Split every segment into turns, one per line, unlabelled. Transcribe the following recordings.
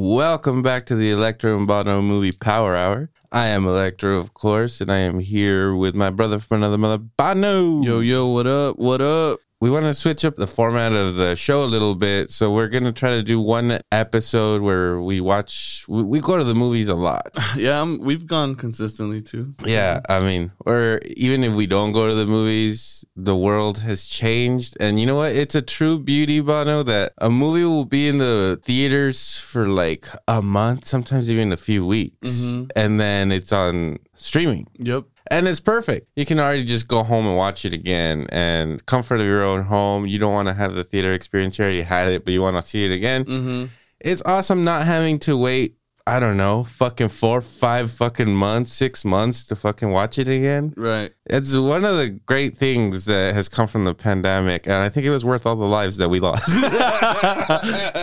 Welcome back to the Electro and Bono Movie Power Hour. I am Electro, of course, and I am here with my brother from another mother, Bono.
Yo, yo, what up? What up?
We want to switch up the format of the show a little bit. So we're going to try to do one episode where we watch, we, we go to the movies a lot.
Yeah, I'm, we've gone consistently too.
Yeah. I mean, or even if we don't go to the movies, the world has changed. And you know what? It's a true beauty, Bono, that a movie will be in the theaters for like a month, sometimes even a few weeks.
Mhm.
And then it's on streaming.
Yep.
And it's perfect. You can already just go home and watch it again and comfort of your own home. You don't want to have the theater experience. You already had it, but you want to see it again.
Mm-hmm.
It's awesome not having to wait, I don't know, fucking four, five fucking months, six months to fucking watch it again.
Right.
It's one of the great things that has come from the pandemic. And I think it was worth all the lives that we lost.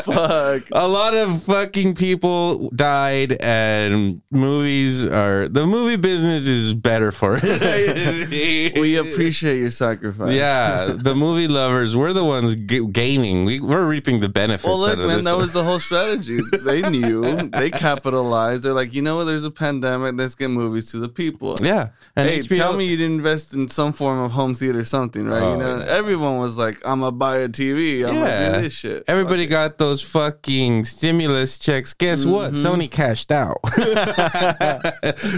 Fuck.
a lot of fucking people died and movies are the movie business is better for it
We appreciate your sacrifice.
yeah the movie lovers we're the ones g- gaining we, we're reaping the benefits
Well, look, man, that
one.
was the whole strategy. They knew. They capitalized. They're like, you know what? There's a pandemic. Let's get movies to the people.
yeah and
hey,
HBO
tell me you didn't invest in some form of home theater, something, right?
Oh,
you know,
yeah.
everyone was like, "I'm gonna buy a TV. I'm
Yeah.
gonna do this shit."
Everybody
Fuck
got those fucking stimulus checks. Guess what?
Mm-hmm.
Sony cashed out.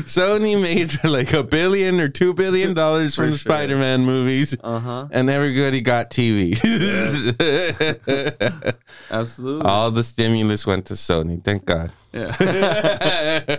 Sony made like a billion or two billion dollars from the
sure.
Spider-Man movies.
Uh-huh.
and everybody got TV.
Absolutely.
All the stimulus went to Sony. Thank God.
yeah.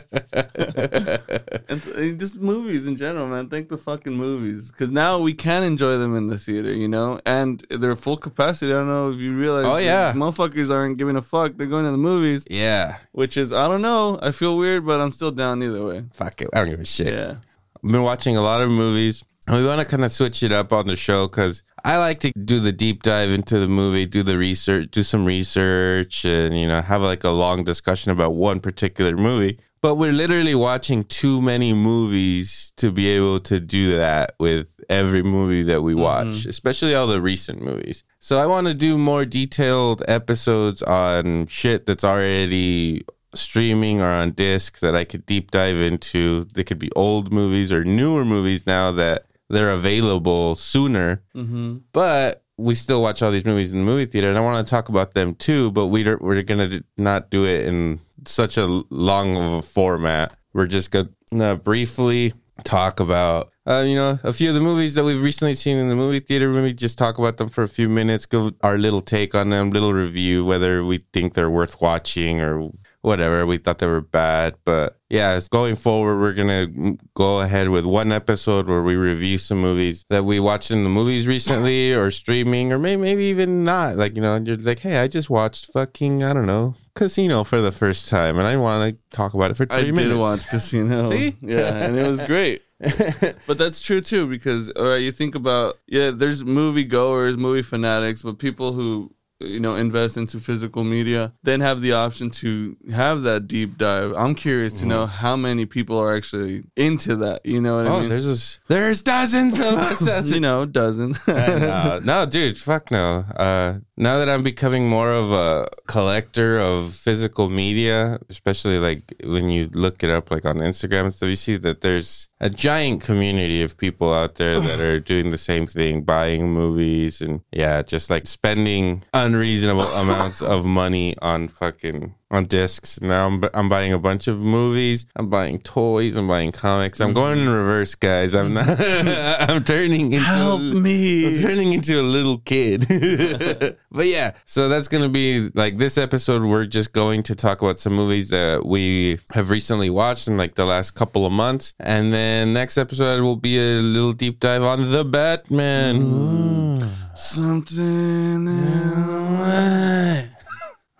and th- just movies in general, man. Thank the fucking movies, because now we can enjoy them in the theater, you know, and they're full capacity. I don't know if you realize.
Oh, yeah.
motherfuckers aren't giving a fuck. They're going to the movies,
yeah.
which is I don't know. I feel weird, but I'm still down either way.
Fuck it. I don't give a shit.
Yeah.
I've been watching a lot of movies. We want to kind of switch it up on the show because I like to do the deep dive into the movie, do the research, do some research, and you know have like a long discussion about one particular movie. But we're literally watching too many movies to be able to do that with every movie that we mm-hmm. watch, especially all the recent movies. So I want to do more detailed episodes on shit that's already streaming or on disc that I could deep dive into. They could be old movies or newer movies now that they're available sooner.
Mm-hmm.
But we still watch all these movies in the movie theater, and I want to talk about them too. But we we're gonna not do it in such a long of a format. We're just gonna briefly talk about. Uh, you know, a few of the movies that we've recently seen in the movie theater. Maybe just talk about them for a few minutes, give our little take on them, little review, whether we think they're worth watching or whatever. We thought they were bad, but yeah, going forward, we're gonna go ahead with one episode where we review some movies that we watched in the movies recently or streaming, or maybe maybe even not. Like you know, you're like, hey, I just watched fucking I don't know Casino for the first time, and I want to talk about it for
I
three minutes.
did watch Casino.
See?
yeah, and it was great. but that's true too because all right, you think about yeah, there's movie goers, movie fanatics, but people who you know invest into physical media then have the option to have that deep dive. I'm curious to know how many people are actually into that. You know what
Mm-hmm. Oh,
I mean?
there's this, there's dozens of us.
You know, dozens.
no, no, dude, fuck no. Uh, now that I'm becoming more of a collector of physical media, especially like when you look it up like on Instagram and stuff, you see that there's a giant community of people out there that are doing the same thing, buying movies and yeah, just like spending unreasonable amounts of money on fucking on discs. Now I'm, I'm buying a bunch of movies. I'm buying toys. I'm buying comics. I'm going in reverse, guys. I'm not. I'm turning into
Help me.
I'm turning into a little kid. but yeah, so that's going to be like this episode. We're just going to talk about some movies that we have recently watched in like the last couple of months. And then next episode will be a little deep dive on the Batman. Ooh.
Something in the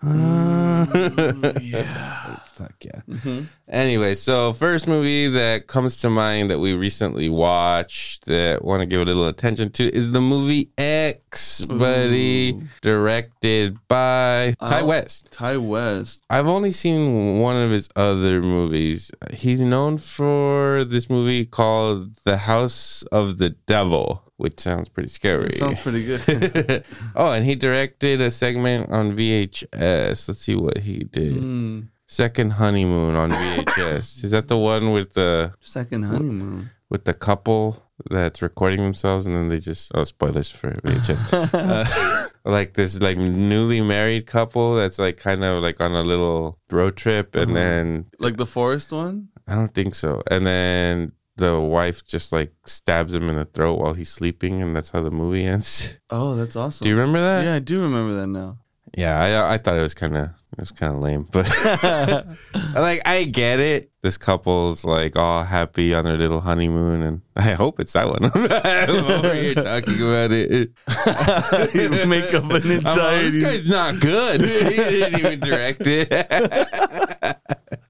Fuck yeah. Mm-hmm. Anyway, so first movie that comes to mind that we recently watched that want to give a little attention to is the movie X, buddy, directed by Ti
Oh.
West.
Ti West.
I've only seen one of his other movies. He's known for this movie called The House of the Devil. Which sounds pretty scary.
It sounds pretty good.
oh, and he directed a segment on VHS. Let's see what he did.
Mm,
Second honeymoon on VHS. Is that the one with the
second honeymoon.
with the couple that's recording themselves and then they just oh spoilers for VHS. uh, like this like newly married couple that's like kind of like on a little road trip and
Uh-huh.
then
Like the forest one?
I don't think so. And then the wife just like stabs him in the throat while he's sleeping and that's how the movie ends.
Oh, that's awesome.
Do you remember that?
Yeah, I do remember that now.
Yeah, I I thought it was kind of it was kind of lame, but like I get it. This couple's like all happy on their little honeymoon, and I hope it's that one. I'm over here talking about it.
You make up an
I'm like,
entire.
this guy's not good. he didn't even direct it.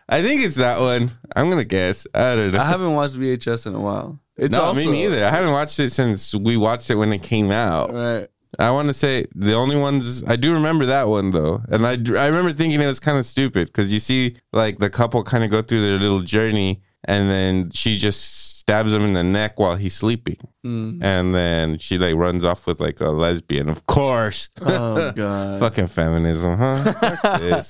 I think it's that one. I'm gonna guess. I don't know.
I haven't watched VHS in a while. It's
no,
also,
me neither. I haven't watched it since we watched it when it came out.
Right.
I want to say the only ones I do remember that one though, and I I remember thinking it was kind of stupid because you see like the couple kind of go through their little journey, and then she just stabs him in the neck while he's sleeping,
Mm.
and then she like runs off with like a lesbian, of course.
Oh god.
Fucking feminism, huh?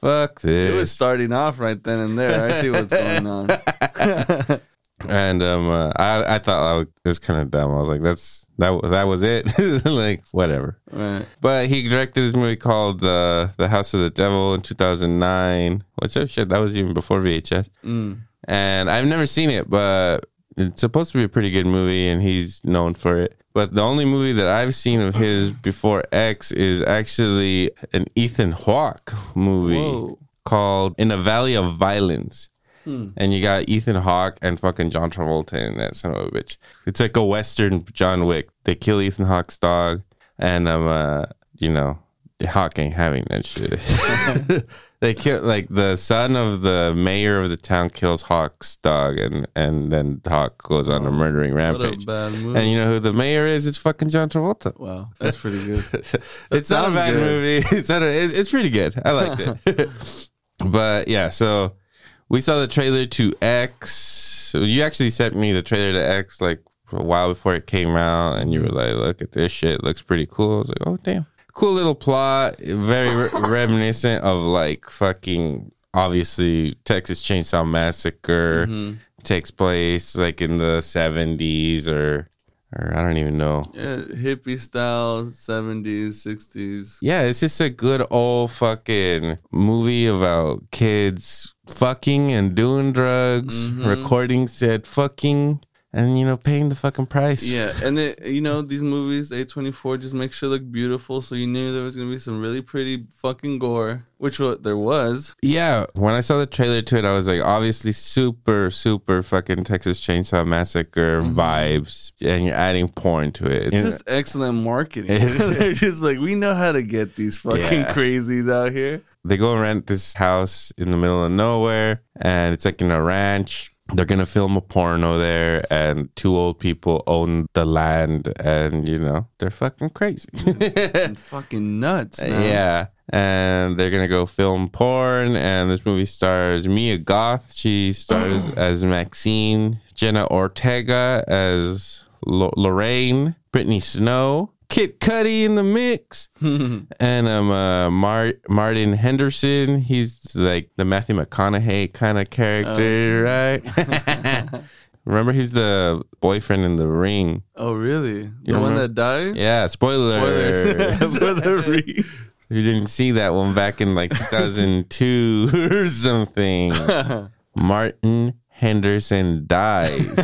Fuck this.
It was starting off right then and there. I see what's going on.
and um, uh, I I thought I was, it was kind of dumb. I was like, that's that that was it. like whatever.
Right.
But he directed this movie called uh, The House of the Devil in 2009. Which oh shit, that was even before VHS.
Mm.
And I've never seen it, but it's supposed to be a pretty good movie, and he's known for it. But the only movie that I've seen of his before X is actually an Ethan Hawke movie
Whoa.
called In a Valley of Violence.
Hmm.
And you got Ethan Hawke and fucking John Travolta in that son of a bitch. It's like a Western John Wick. They kill Ethan Hawke's dog, and um, uh, you know, Hawke ain't having that shit. they kill like the son of the mayor of the town kills Hawk's dog, and and then Hawk goes on a oh, murdering
What a
rampage.
bad movie.
And you know who the mayor is? It's fucking John Travolta.
wow, that's pretty good.
it's not a bad
good.
movie. It's not a, it- it's pretty good. I liked it. but yeah, so we saw the trailer to X. So you actually sent me the trailer to X like a while before it came out, and you were like, "Look at this shit. It looks pretty cool." I was like, "Oh damn, cool little plot. Very re- reminiscent of like fucking obviously Texas Chainsaw Massacre."
Mhm.
Takes place like in the 70s or or I don't even know.
Yeah, hippie style, seventies, sixties.
Yeah, it's just a good old fucking movie about kids fucking and doing drugs,
Mhm.
recording said fucking, and you know, paying the fucking price.
Yeah, and it, you know these movies, A twenty four, just make sure look beautiful. So you knew there was gonna be some really pretty fucking gore, which there was.
Yeah, when I saw the trailer to it, I was like, obviously, super, super fucking Texas Chainsaw Massacre mm-hmm. vibes, and you're adding porn to it.
It's just excellent marketing. They're just like, we know how to get these fucking
Yeah.
crazies out here.
they go rent this house in the middle of nowhere and it's like in a ranch they're gonna film a porno there and two old people own the land and you know they're fucking crazy
And fucking nuts, man.
yeah and they're gonna go film porn and this movie stars mia goth she stars as maxine jenna ortega as Lo- lorraine brittany snow kit cuddy in the mix and um uh Mar- Martin Henderson, he's like the Matthew McConaughey kind of character, right? Remember he's the boyfriend in the ring.
oh, really? The
You
one that dies?
Yeah, spoiler.
Spoilers. For the re-
you didn't see that one back in like 2002 or something. Martin Henderson dies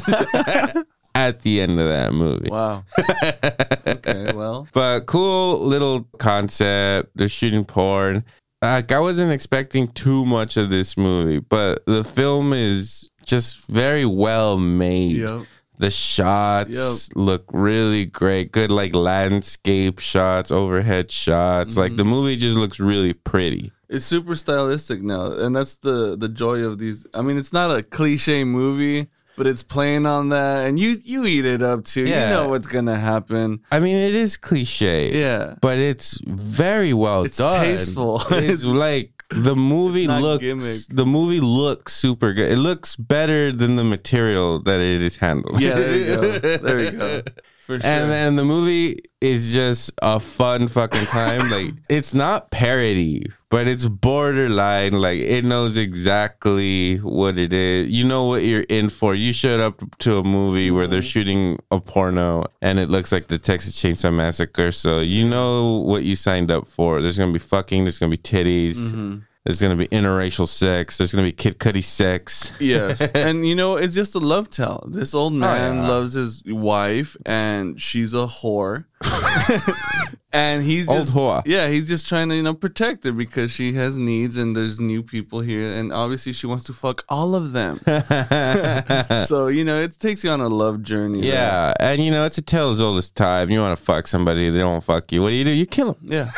at the end of that movie.
wow. okay, well.
But cool little concept. They're shooting porn. Like I wasn't expecting too much of this movie, but the film is just very well made.
Yep.
The shots look really great. Good like landscape shots, overhead shots. Like mm-hmm. the movie just looks really pretty.
It's super stylistic now, and that's the the joy of these. I mean, it's not a cliche movie, but it's playing on that, and you you eat it up too.
Yeah.
You know what's gonna happen.
I mean, it is cliche.
Yeah.
But it's very well
It's
done.
tasteful.
It's like the movie looks
gimmick.
the movie looks super good. It looks better than the material that it is handled.
Yeah, there you go. There you go. For sure.
And then the movie is just a fun fucking time. like it's not parody, but it's borderline. Like it knows exactly what it is. You know what you're in for. You showed up to a movie where they're shooting a porno and it looks like the Texas Chainsaw Massacre. So you know what you signed up for. There's gonna be fucking. There's gonna be titties.
Mm-hmm.
There's gonna be interracial sex. There's gonna be Kid Cudi sex.
Yes, and you know it's just a love tale. This old oh, man
Oh, yeah.
loves his wife, and she's a whore, and he's
Old
just
whore.
yeah, he's just trying to you know protect her because she has needs, and there's new people here, and obviously she wants to fuck all of them. so you know it takes you on a love journey.
Yeah, and you know it's a tale as old as time. You want to fuck somebody, they don't fuck you. What do you do? You kill them.
Yeah.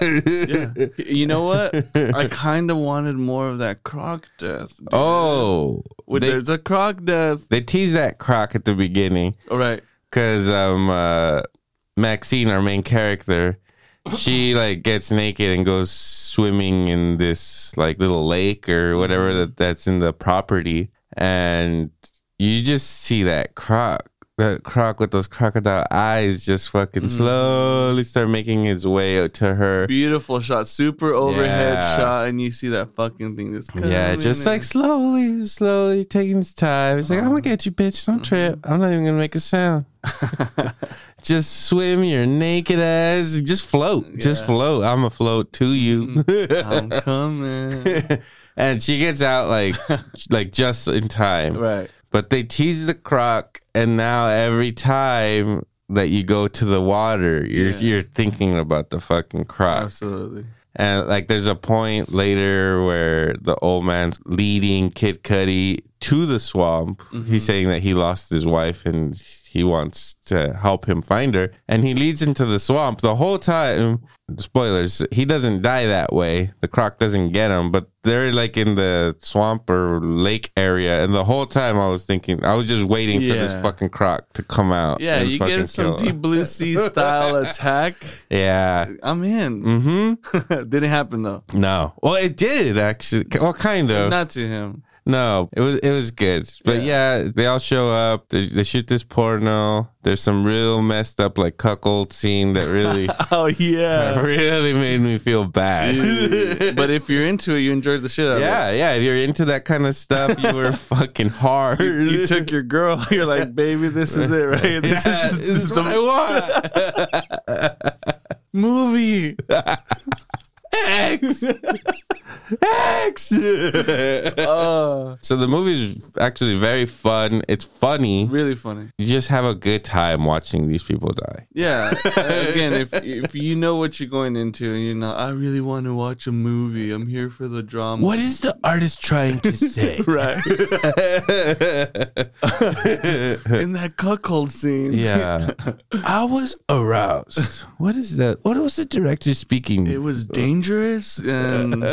yeah. You know what? I kind of wanted more of that croc death. dude.
Oh,
When
they,
there's a croc death.
they tease that croc at the beginning
All right.
because um, uh, Maxine, our main character, she like gets naked and goes swimming in this like little lake or whatever that, that's in the property, and you just see that croc. That croc with those crocodile eyes just fucking mm. slowly start making his way out to her.
Beautiful shot. Super overhead
Yeah.
shot. And you see that fucking thing just coming.
Yeah,
just
like slowly, slowly taking his time. It's like, I'm gonna uh-huh. get you, bitch. Don't trip. Uh-huh. I'm not even gonna make a sound. just swim your naked ass. Just float. Just float. I'm gonna float to mm-hmm. you.
I'm coming.
and she gets out like, like just in time.
right.
But they tease the croc, and now every time that you go to the water, you're
Yeah.
you're thinking about the fucking croc.
Absolutely.
And like, there's a point later where the old man's leading Kid Cudi to the swamp. He's saying that he lost his wife and he wants to help him find her. And he leads him to the swamp. The whole time, spoilers, he doesn't die that way. The croc doesn't get him, but they're like in the swamp or lake area. And the whole time I was thinking, I was just waiting for this fucking croc to come out.
Yeah, you get some deep blue sea style attack.
Yeah.
I'm in.
Mm-hmm.
Didn't happen though.
No. Well, it did actually. Well, kind of.
Not to him.
No, it was it was good. But yeah, they all show up. They, they shoot this porno. There's some real messed up like cuckold scene that really
Oh yeah.
really made me feel bad.
but if you're into it, you enjoyed the shit out of it.
yeah, yeah. If you're into that kind of stuff, you were fucking hard.
You took your girl. You're like, baby, this is it, right? This
Yeah,
is,
this is what I want.
movie.
X. X.
Uh,
so the movie is actually very fun. It's funny.
really funny.
You just have a good time watching these people die.
Yeah. Again, if if you know what you're going into and you're not, I really want to watch a movie. I'm here for the drama.
What is the artist trying to say?
Right. In that cuckold scene.
yeah. I was aroused. What is that? What was the director speaking?
It was dangerous and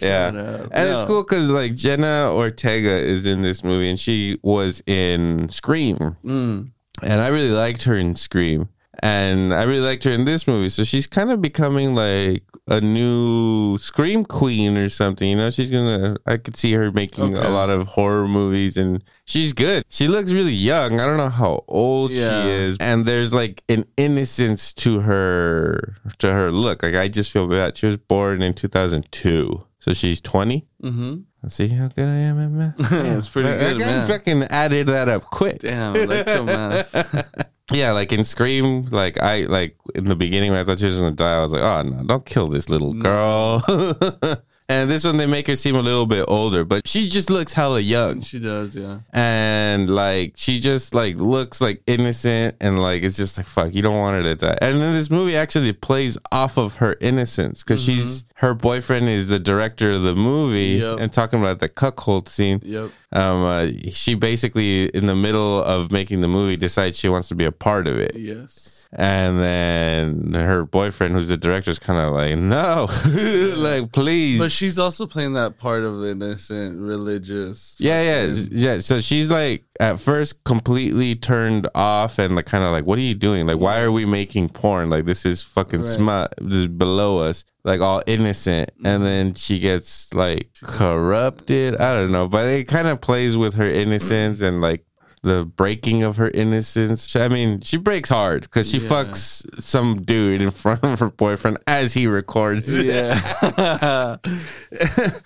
yeah. And it's cool because like Jenna Ortega is in this movie and she was in Scream.
Mm.
And I really liked her in Scream. And I really liked her in this movie. So she's kind of becoming like a new Scream queen or something. You know, she's gonna, I could see her making
Okay.
a lot of horror movies and she's good. She looks really young. I don't know how old
Yeah.
she is. And there's like an innocence to her, to her look. Like I just feel bad. She was born in 2002. So she's 20.
Mm-hmm.
See how good I am at math?
That's pretty
I-
good,
I
man.
fucking added that up quick.
Damn, electro math.
Yeah, like in Scream, like I like in the beginning when I thought she was gonna die, I was like, oh no, don't kill this little girl. and this one they make her seem a little bit older, but she just looks hella young.
She does, yeah.
And like she just like looks like innocent and like it's just like fuck, you don't want her to die. And then this movie actually plays off of her innocence because she's her boyfriend is the director of the movie
Yep.
and talking about the cuckold scene
Yep.
um, uh, she basically in the middle of making the movie decides she wants to be a part of it
Yes.
And then her boyfriend who's the director is kind of like no like please
But she's also playing that part of innocent religious.
yeah yeah yeah so she's like at first completely turned off and like kind of like what are you doing like why are we making porn like this is fucking
Right.
smut this is below us like all innocent
Mm-hmm.
and then she gets like corrupted i don't know but it kind of plays with her innocence and like the breaking of her innocence. I mean, she breaks hard because she
Yeah.
fucks some dude in front of her boyfriend as he records.
Yeah.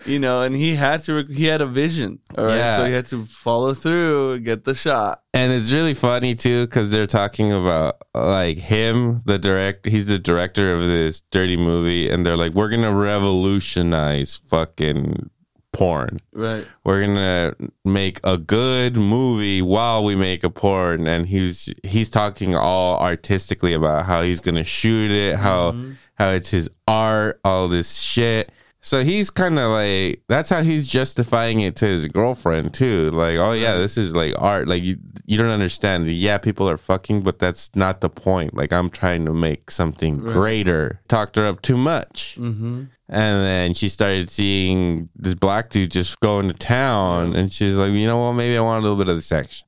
you know, and he had to, rec- he had a vision. All right.
Yeah.
So he had to follow through, and get the shot.
And it's really funny too because they're talking about like him, the direct. He's the director of this dirty movie, and they're like, "We're gonna revolutionize fucking porn.
Right.
We're gonna make a good movie while we make a porn." And he's he's talking all artistically about how he's gonna shoot it, how
Mm-hmm.
how it's his art, all this shit. So he's kind of like that's how he's justifying it to his girlfriend too. Like, oh yeah, this is like art. Like you you don't understand. Yeah, people are fucking, but that's not the point. Like I'm trying to make something greater. Talked her up too much.
Mm-hmm.
And then she started seeing this black dude just going to town, and she's like, you know what? Maybe I want a little bit of this action.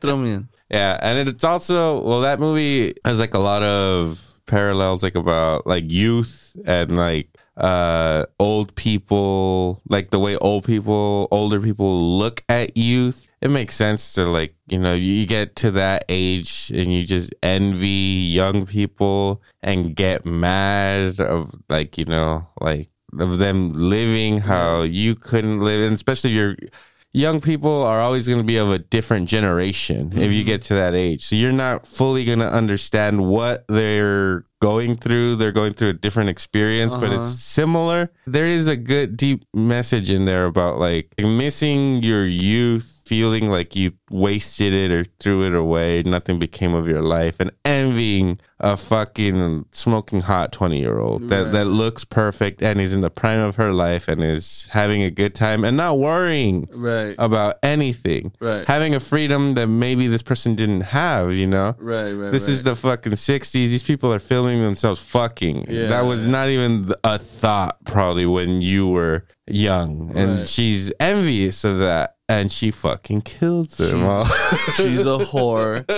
Throw me in.
Yeah, and it's also well that movie has like a lot of parallels like about like youth and like uh old people like the way old people older people look at youth it makes sense to like you know you get to that age and you just envy young people and get mad of like you know like of them living how you couldn't live and especially you're young people are always going to be of a different generation if you get to that age. So you're not fully going to understand what they're going through. They're going through a different experience, but
Uh-huh.
it's similar. There is a good deep message in there about like missing your youth, feeling like you wasted it or threw it away, nothing became of your life, and envying a fucking smoking hot 20 year old that,
Right.
that looks perfect and is in the prime of her life and is having a good time and not worrying
Right.
about anything.
Right.
Having a freedom that maybe this person didn't have, you know?
Right. Right.
This
right.
is the fucking 60s. These people are filming themselves fucking.
Yeah.
That was not even a thought probably when you were young. And she's envious of that. And she fucking kills him. all.
She's a whore.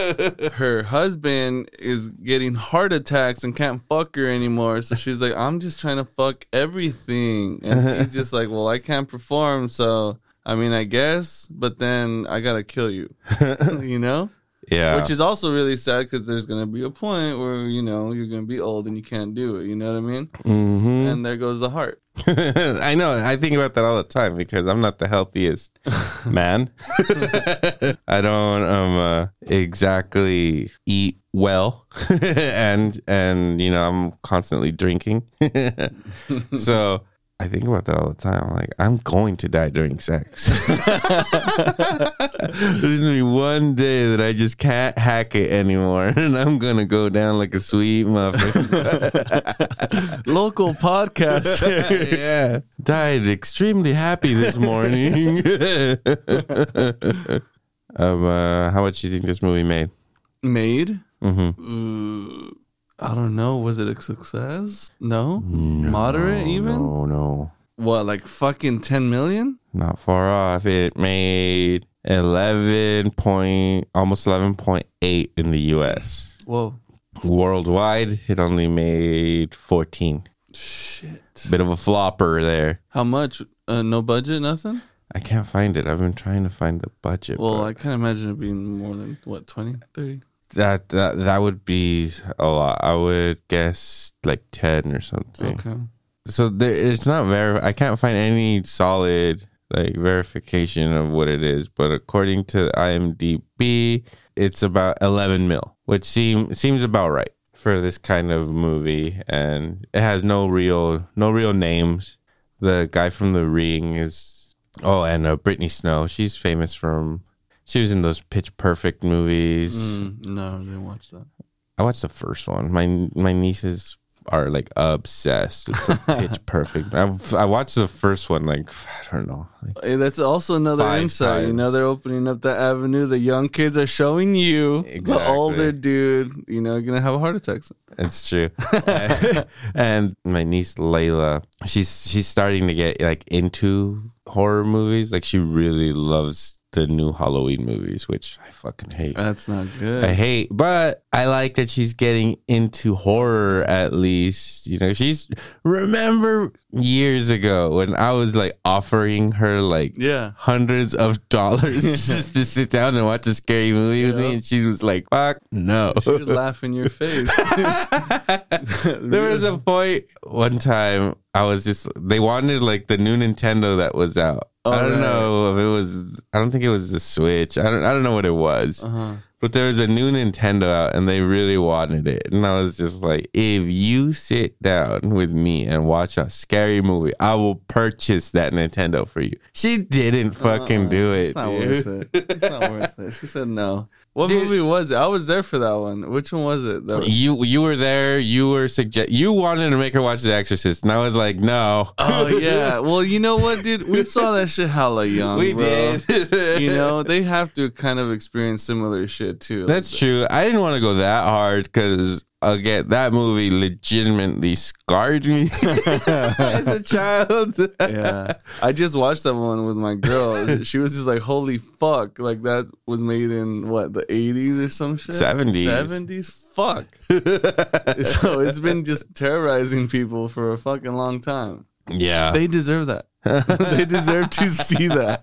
Her husband is getting heart attacks and can't fuck her anymore. So she's like, I'm just trying to fuck everything. And he's just like, Well, I can't perform. So, I mean, I guess, but then I got to kill you. you know?
yeah.
Which is also really sad because there's going to be a point where, you know, you're going to be old and you can't do it. You know what I mean?
hmm
And there goes the heart.
I know. I think about that all the time because I'm not the healthiest man. I don't um uh, exactly eat well, and and you know I'm constantly drinking. so I think about that all the time. Like, I'm going to die during sex. There's gonna be one day that I just can't hack it anymore, and I'm gonna go down like a sweet muffin.
Local podcaster.
yeah. Died extremely happy this morning. um, uh, how much do you think this movie made?
Made?
Mm-hmm.
Uh, I don't know. Was it a success? No? Moderate even?
No, no.
What, like fucking 10 million?
Not far off. It made 11 point, almost 11.8 in the US.
Whoa.
Worldwide, it only made 14.
Shit.
Bit of a flopper there.
How much? Uh, no budget, nothing?
I can't find it. I've been trying to find the budget.
Well,
but-
I can't imagine it being more than, what, 20, 30?
That that that would be a lot. I would guess like ten or something.
Okay.
So there, it's not very. I can't find any solid like verification of what it is. But according to IMDb, it's about eleven mil, which seem seems about right for this kind of movie. And it has no real no real names. The guy from The Ring is oh, and uh, Brittany Snow. She's famous from. She was in those Pitch Perfect movies.
Mm, no, I didn't watch that.
I watched the first one. My my nieces are like obsessed with Pitch Perfect. I've I watched the first one like I don't know. Like,
Hey, that's also another insight. You know, they're opening up the avenue. The young kids are showing you.
Exactly.
The older dude, you know, gonna have a heart attack.
it's true. and my niece Layla, she's she's starting to get like into horror movies. Like she really loves the new Halloween movies, which I fucking hate.
That's not good.
I hate, but I like that she's getting into horror at least. You know, she's remember years ago when I was like offering her like
yeah.
hundreds of dollars just to sit down and watch a scary movie with me, and she was like, "Fuck no."
She would laugh in your face.
there was a point one time I was just they wanted like the new Nintendo that was out.
Oh,
I don't
right.
know if it was I don't think it was the Switch. I don't I don't know what it was.
Uh-huh.
But there was a new Nintendo out and they really wanted it. And I was just like, if you sit down with me and watch a scary movie, I will purchase that Nintendo for you. She didn't fucking
Uh-uh.
do it.
It's not
dude.
worth it. It's not worth it. She said no. What
Dude.
movie was it? I was there for that one. Which one was it? Was-
You you were there. You were suggest. You wanted to make her watch The Exorcist, and I was like, no.
oh yeah. Well, you know what, dude? We saw that shit hella young.
we
bro.
did.
You know, they have to kind of experience similar shit too.
That's true. I didn't want to go that hard because again, that movie legitimately scarred me as a child.
yeah. I just watched that one with my girl. She was just like, "Holy fuck!" Like that was made in what the eighties or some shit.
70s.
Seventies. Fuck. so it's been just terrorizing people for a fucking long time.
yeah.
They deserve that. they deserve to see that.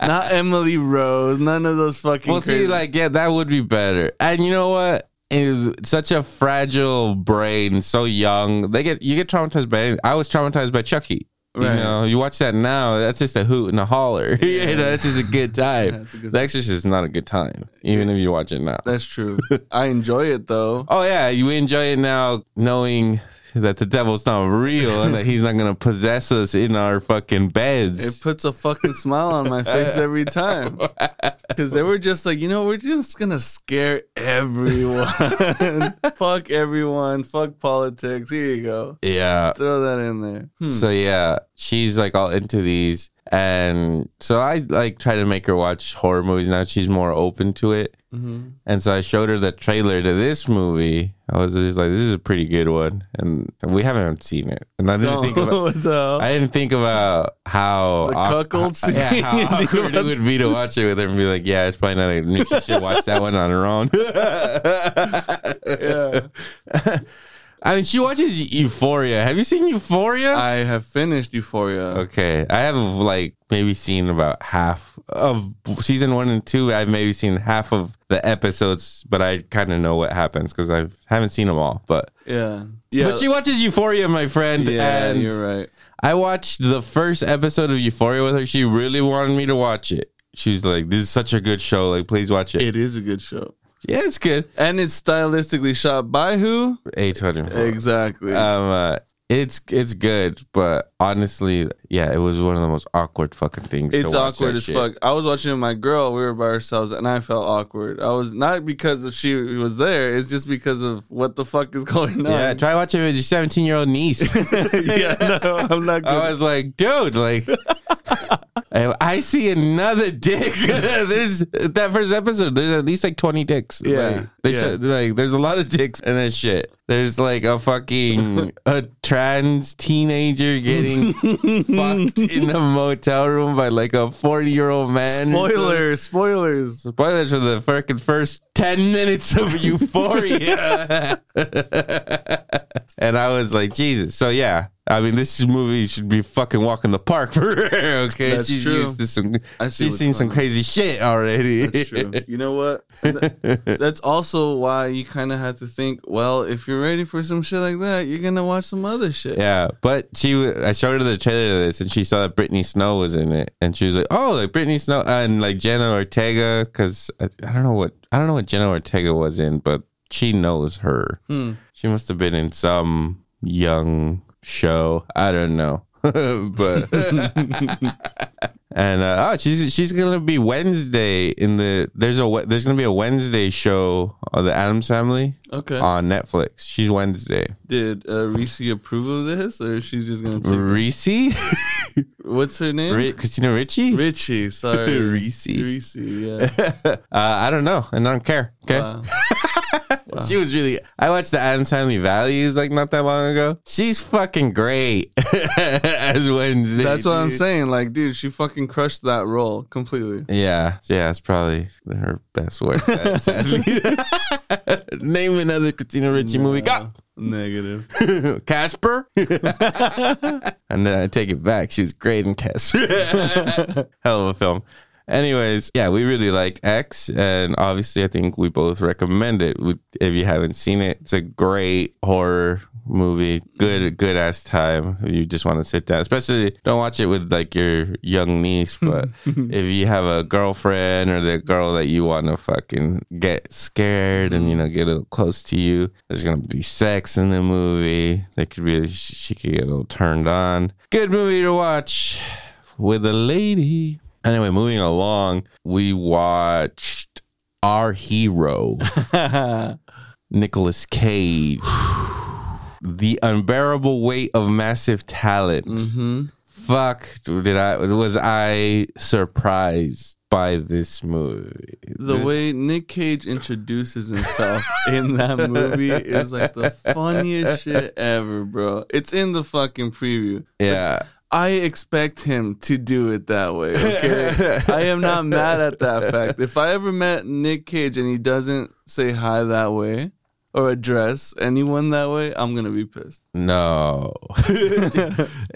Not Emily Rose. None of those fucking.
well, see, like, yeah, that would be better. And you know what? It's such a fragile brain, so young. They get you get traumatized by. anything. I was traumatized by Chucky. You know, you watch that now. That's just a hoot and a holler. you know, that's just a good time.
Yeah, a good-
the Exorcist is not a good time, even if you watch it now.
That's true. I enjoy it though.
Oh yeah, you enjoy it now, knowing that the devil's not real and that he's not gonna possess us in our fucking beds.
It puts a fucking smile on my face every time. Because they were just like, you know, we're just gonna scare everyone. fuck everyone. Fuck politics. Here you go.
yeah.
Throw that in there. Hmm.
So yeah, she's like all into these, and so I like try to make her watch horror movies now. She's more open to it,
Mhm.
and so I showed her the trailer to this movie. I was just like, "This is a pretty good one," and we haven't seen it, and I didn't think about.
hell?
I didn't think about how
The cuckold scene.
Yeah, how awkward it would be to watch it with her and be like, "Yeah, it's probably not. A, she should watch that one on her own."
yeah.
I mean, she watches Euphoria. Have you seen Euphoria?
I have finished Euphoria.
okay, I have like maybe seen about half of season one and two. I've maybe seen half of the episodes, but I kind of know what happens because I haven't seen them all. But
Yeah. Yeah.
but she watches Euphoria, my friend,
yeah,
and
you're right.
I watched the first episode of Euphoria with her. She really wanted me to watch it. She's like, "This is such a good show. Like, please watch it."
It is a good show.
yeah, it's good.
And it's stylistically shot by who?
Eight hundred.
Exactly.
Um, uh, it's it's good, but honestly, yeah, it was one of the most awkward fucking things. to
It's awkward as
shit.
fuck. I was watching with my girl. We were by ourselves, and I felt awkward. I was not because of she was there. It's just because of what the fuck is going on.
Yeah, try watching it with your seventeen year old niece.
yeah, no, I'm not good.
I was like, dude, like. I I see another dick. there's that first episode. There's at least like twenty dicks.
Yeah,
like, they
yeah.
should- like there's a lot of dicks in that shit. There's like a fucking a trans teenager getting fucked in a motel room by like a forty year old man.
spoilers, spoilers.
Spoilers for the fucking first 10 minutes of Euphoria. And I was like, Jesus. So, yeah. I mean, this movie should be fucking walking the park for her. Okay.
That's
she's
true.
used to some, she's seen some
on.
crazy shit already.
That's true. You know what? That's also why you kind of have to think. Well, if you're ready for some shit like that, you're gonna watch some other shit.
Yeah, but she, I showed her the trailer to this, and she saw that Brittany Snow was in it, and she was like, "Oh, like Brittany Snow and like Jenna Ortega," because I, I don't know what I don't know what Jenna Ortega was in, but she knows her.
Hmm.
She must have been in some young show. I don't know, but and uh, oh, she's she's gonna be Wednesday in the there's a there's gonna be a Wednesday show of the Addams Family
Okay.
on Netflix. She's Wednesday.
Did uh, Reese approve of this, or she's just gonna take?
Reese,
What's her name?
Ri- Christina Ricci.
Richie. Sorry,
Reese.
Reese. Yeah.
uh, I don't know, and I don't care. Okay.
Wow.
She was really. I watched the Addams Family Values like not that long ago. She's fucking great as Wednesday.
That's what I'm saying. Like, dude, she fucking crushed that role completely.
Yeah, yeah, it's probably her best work. sadly. Name another Christina Ricci movie. Go.
Negative.
Casper. and then I take it back. She was great in Casper. Hell of a film. Anyways, yeah, we really like X, and obviously, I think we both recommend it. We- If you haven't seen it, it's a great horror movie. Good, good ass time. You just want to sit down, especially don't watch it with like your young niece, but mm-hmm. if you have a girlfriend or the girl that you want to fucking get scared and you know get a little close to you, there's gonna be sex in the movie. They could really, she could get a little turned on. Good movie to watch with a lady. Anyway, moving along, we watched Our Hero, Nicholas Cage. the unbearable weight of massive talent.
hmm
Fuck, did I was I surprised by this movie?
The way Nick Cage introduces himself in that movie is like the funniest shit ever, bro. It's in the fucking preview.
yeah.
I expect him to do it that way. Okay, I am not mad at that fact. If I ever met Nick Cage and he doesn't say hi that way or address anyone that way, I'm gonna be pissed.
No.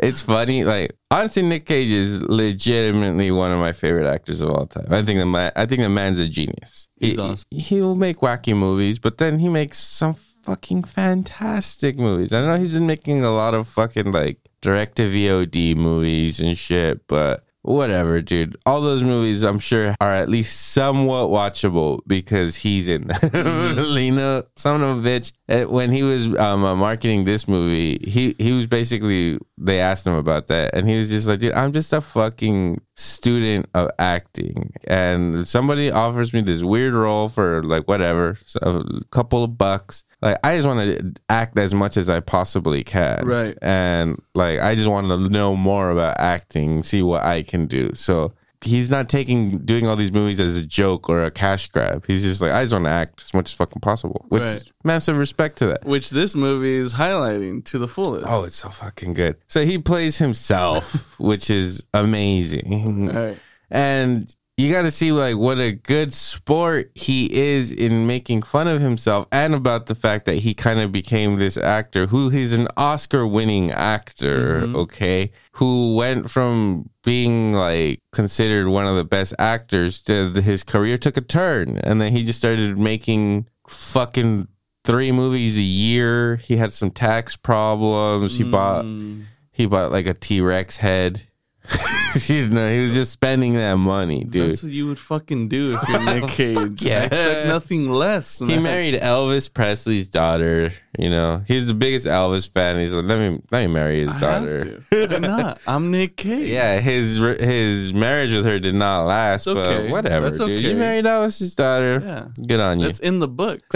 it's funny. Like honestly, Nick Cage is legitimately one of my favorite actors of all time. I think the man I think the man's a genius.
He's
he,
awesome.
He'll make wacky movies, but then he makes some fucking fantastic movies. I don't know he's been making a lot of fucking like direct to VOD movies and shit, but whatever, dude. All those movies I'm sure are at least somewhat watchable because he's in them. Lena, son of a bitch. Uh, When he was um, uh, marketing this movie, he he was basically they asked him about that, and he was just like, dude, I'm just a fucking student of acting, and somebody offers me this weird role for like whatever, so a couple of bucks. Like I just want to act as much as I possibly can,
Right.
and like I just want to know more about acting, see what I can do. So he's not taking doing all these movies as a joke or a cash grab. He's just like I just want to act as much as fucking possible. Which
Right.
massive respect to that.
Which this movie is highlighting to the fullest.
Oh, it's so fucking good. So he plays himself, which is amazing.
Right.
And you got to see like what a good sport he is in making fun of himself and about the fact that he kind of became this actor who he's an Oscar winning actor, okay, who went from being like considered one of the best actors to his career took a turn and then he just started making fucking three movies a year. He had some tax problems. He bought
Mm.
he bought like a T Rex head. you know, he was just spending that money, dude.
That's what you would fucking do if you're Nick Cage.
yeah.
I expect nothing less.
He married Elvis Presley's daughter. You know, he's the biggest Elvis fan. He's like, let me let me marry his
I
daughter.
Why not? I'm Nick Cage.
Yeah, his his marriage with her did not last,
It's okay.
but whatever,
That's
dude. You
okay.
married Elvis's daughter.
Yeah.
Good on you.
It's in the books.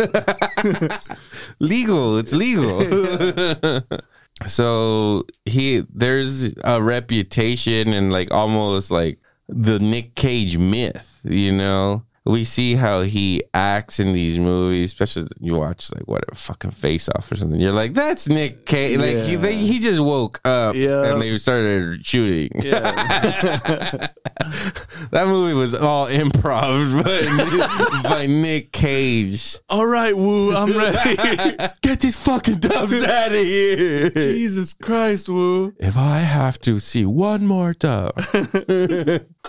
legal. It's legal. So he there's a reputation and like almost like the Nick Cage myth, you know. We see how he acts in these movies, especially you watch like whatever fucking Face Off or something. You're like, that's Nick Cage. Like he they, he just woke up
Yeah.
and they started shooting.
yeah.
that movie was all improv by, by Nick Cage.
All right, Woo, I'm ready.
Get these fucking dubs out of here.
Jesus Christ, Woo.
If I have to see one more dub.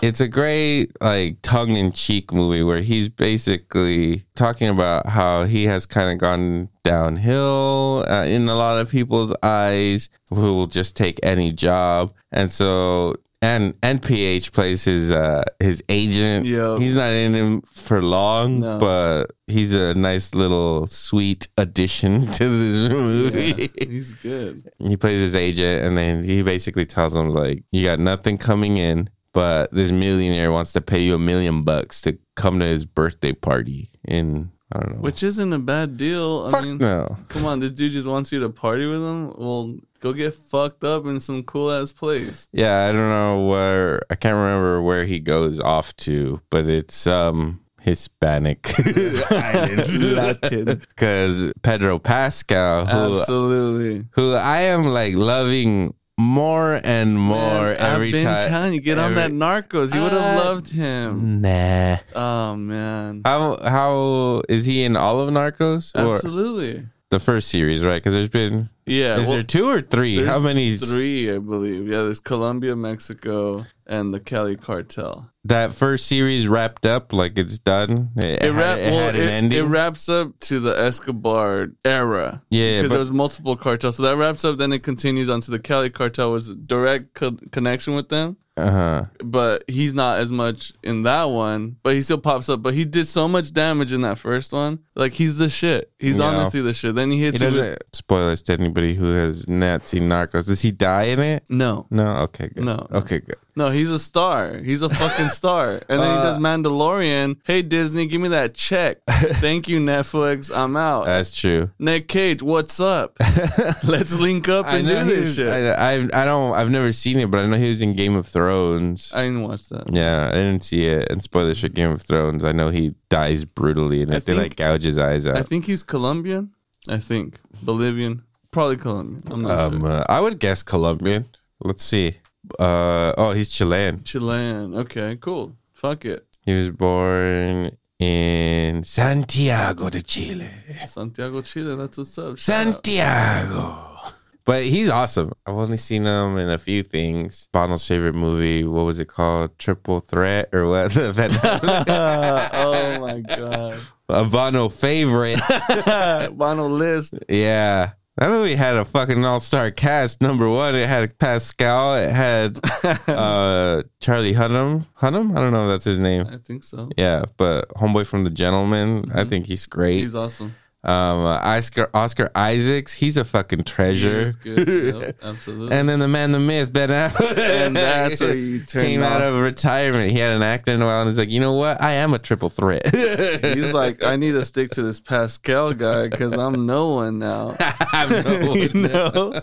It's a great like tongue in cheek movie where he's basically talking about how he has kind of gone downhill uh, in a lot of people's eyes who will just take any job. And so and NPH plays his uh his agent.
Yo.
He's not in him for long,
No.
but he's a nice little sweet addition to this movie.
Yeah, he's good.
He plays his agent, and then he basically tells him like, "You got nothing coming in, but this millionaire wants to pay you a million bucks to come to his birthday party in I don't know."
Which isn't a bad deal. I
Fuck
mean,
no.
come on, this dude just wants you to party with him. Well, go get fucked up in some cool ass place.
Yeah, I don't know where. I can't remember where he goes off to, but it's um Hispanic
Latin.
because Pedro Pascal, who
Absolutely.
who I am like loving more and more
Man,
every
I've been
time.
telling you, get on that Narcos. You would have
Uh,
loved him.
Nah.
Oh man.
How how is he in all of Narcos or
Absolutely.
The first series? Right? Because there's been
Yeah.
is
well,
there two or three? How many?
Three, I believe. Yeah, there's Colombia, Mexico, and the Cali cartel.
That first series wrapped up like it's done. It,
It,
had, it
well,
an
it,
ending.
it wraps up to the Escobar era.
Yeah,
because
but-
there was multiple cartels. So that wraps up. Then it continues on to the Cali cartel was a direct co- connection with them.
Uh huh.
but he's not as much in that one. But he still pops up. But he did so much damage in that first one. Like he's the shit. He's
Yeah.
honestly the shit. Then he
He
hits with-
doesn't spoil this to anybody who has not seen Narcos. Does he die in it?
no,
No. Okay. Good.
No.
Okay. Good.
No, he's a star. He's a fucking star. And then he
Uh,
does Mandalorian. Hey Disney, give me that check. Thank you Netflix. I'm out.
That's true.
Nick Cage, what's up? Let's link up and do this shit.
I, I I don't. I've never seen it, but I know he was in Game of Thrones.
I didn't watch that.
Yeah, I didn't see it. And spoiler shit, Game of Thrones. I know he dies brutally, and
I
I they
think-
like gouge his eyes out.
I think he's Colombian. I think Bolivian, probably Colombian. I'm not
um,
sure.
uh, I would guess Colombian. Let's see. Uh, oh, he's Chilean.
Chilean. Okay, cool. Fuck it.
He was born in Santiago de Chile.
Santiago, Chile. That's what's up. Shout out.
Santiago. But he's awesome. I've only seen him in a few things. Bono's favorite movie, what was it called? Triple Threat or what?
oh my god.
a Bono favorite.
Bono list.
Yeah. That movie had a fucking all star cast. Number one, it had Pascal. It had uh, Charlie Hunnam. Hunnam? I don't know if that's his name.
I think so.
Yeah, but Homeboy from the Gentleman, I think he's great.
He's awesome.
Um, Oscar Oscar Isaacs, he's a fucking
He
treasure.
Yep, absolutely.
And then the man, the myth, Ben Affleck.
And that's where you turned
came out of retirement. He had an acted in a while, and he's like, you know what? I am a triple threat.
He's like, I need to stick to this Pascal guy because I'm no one now.
I'm no one
You know?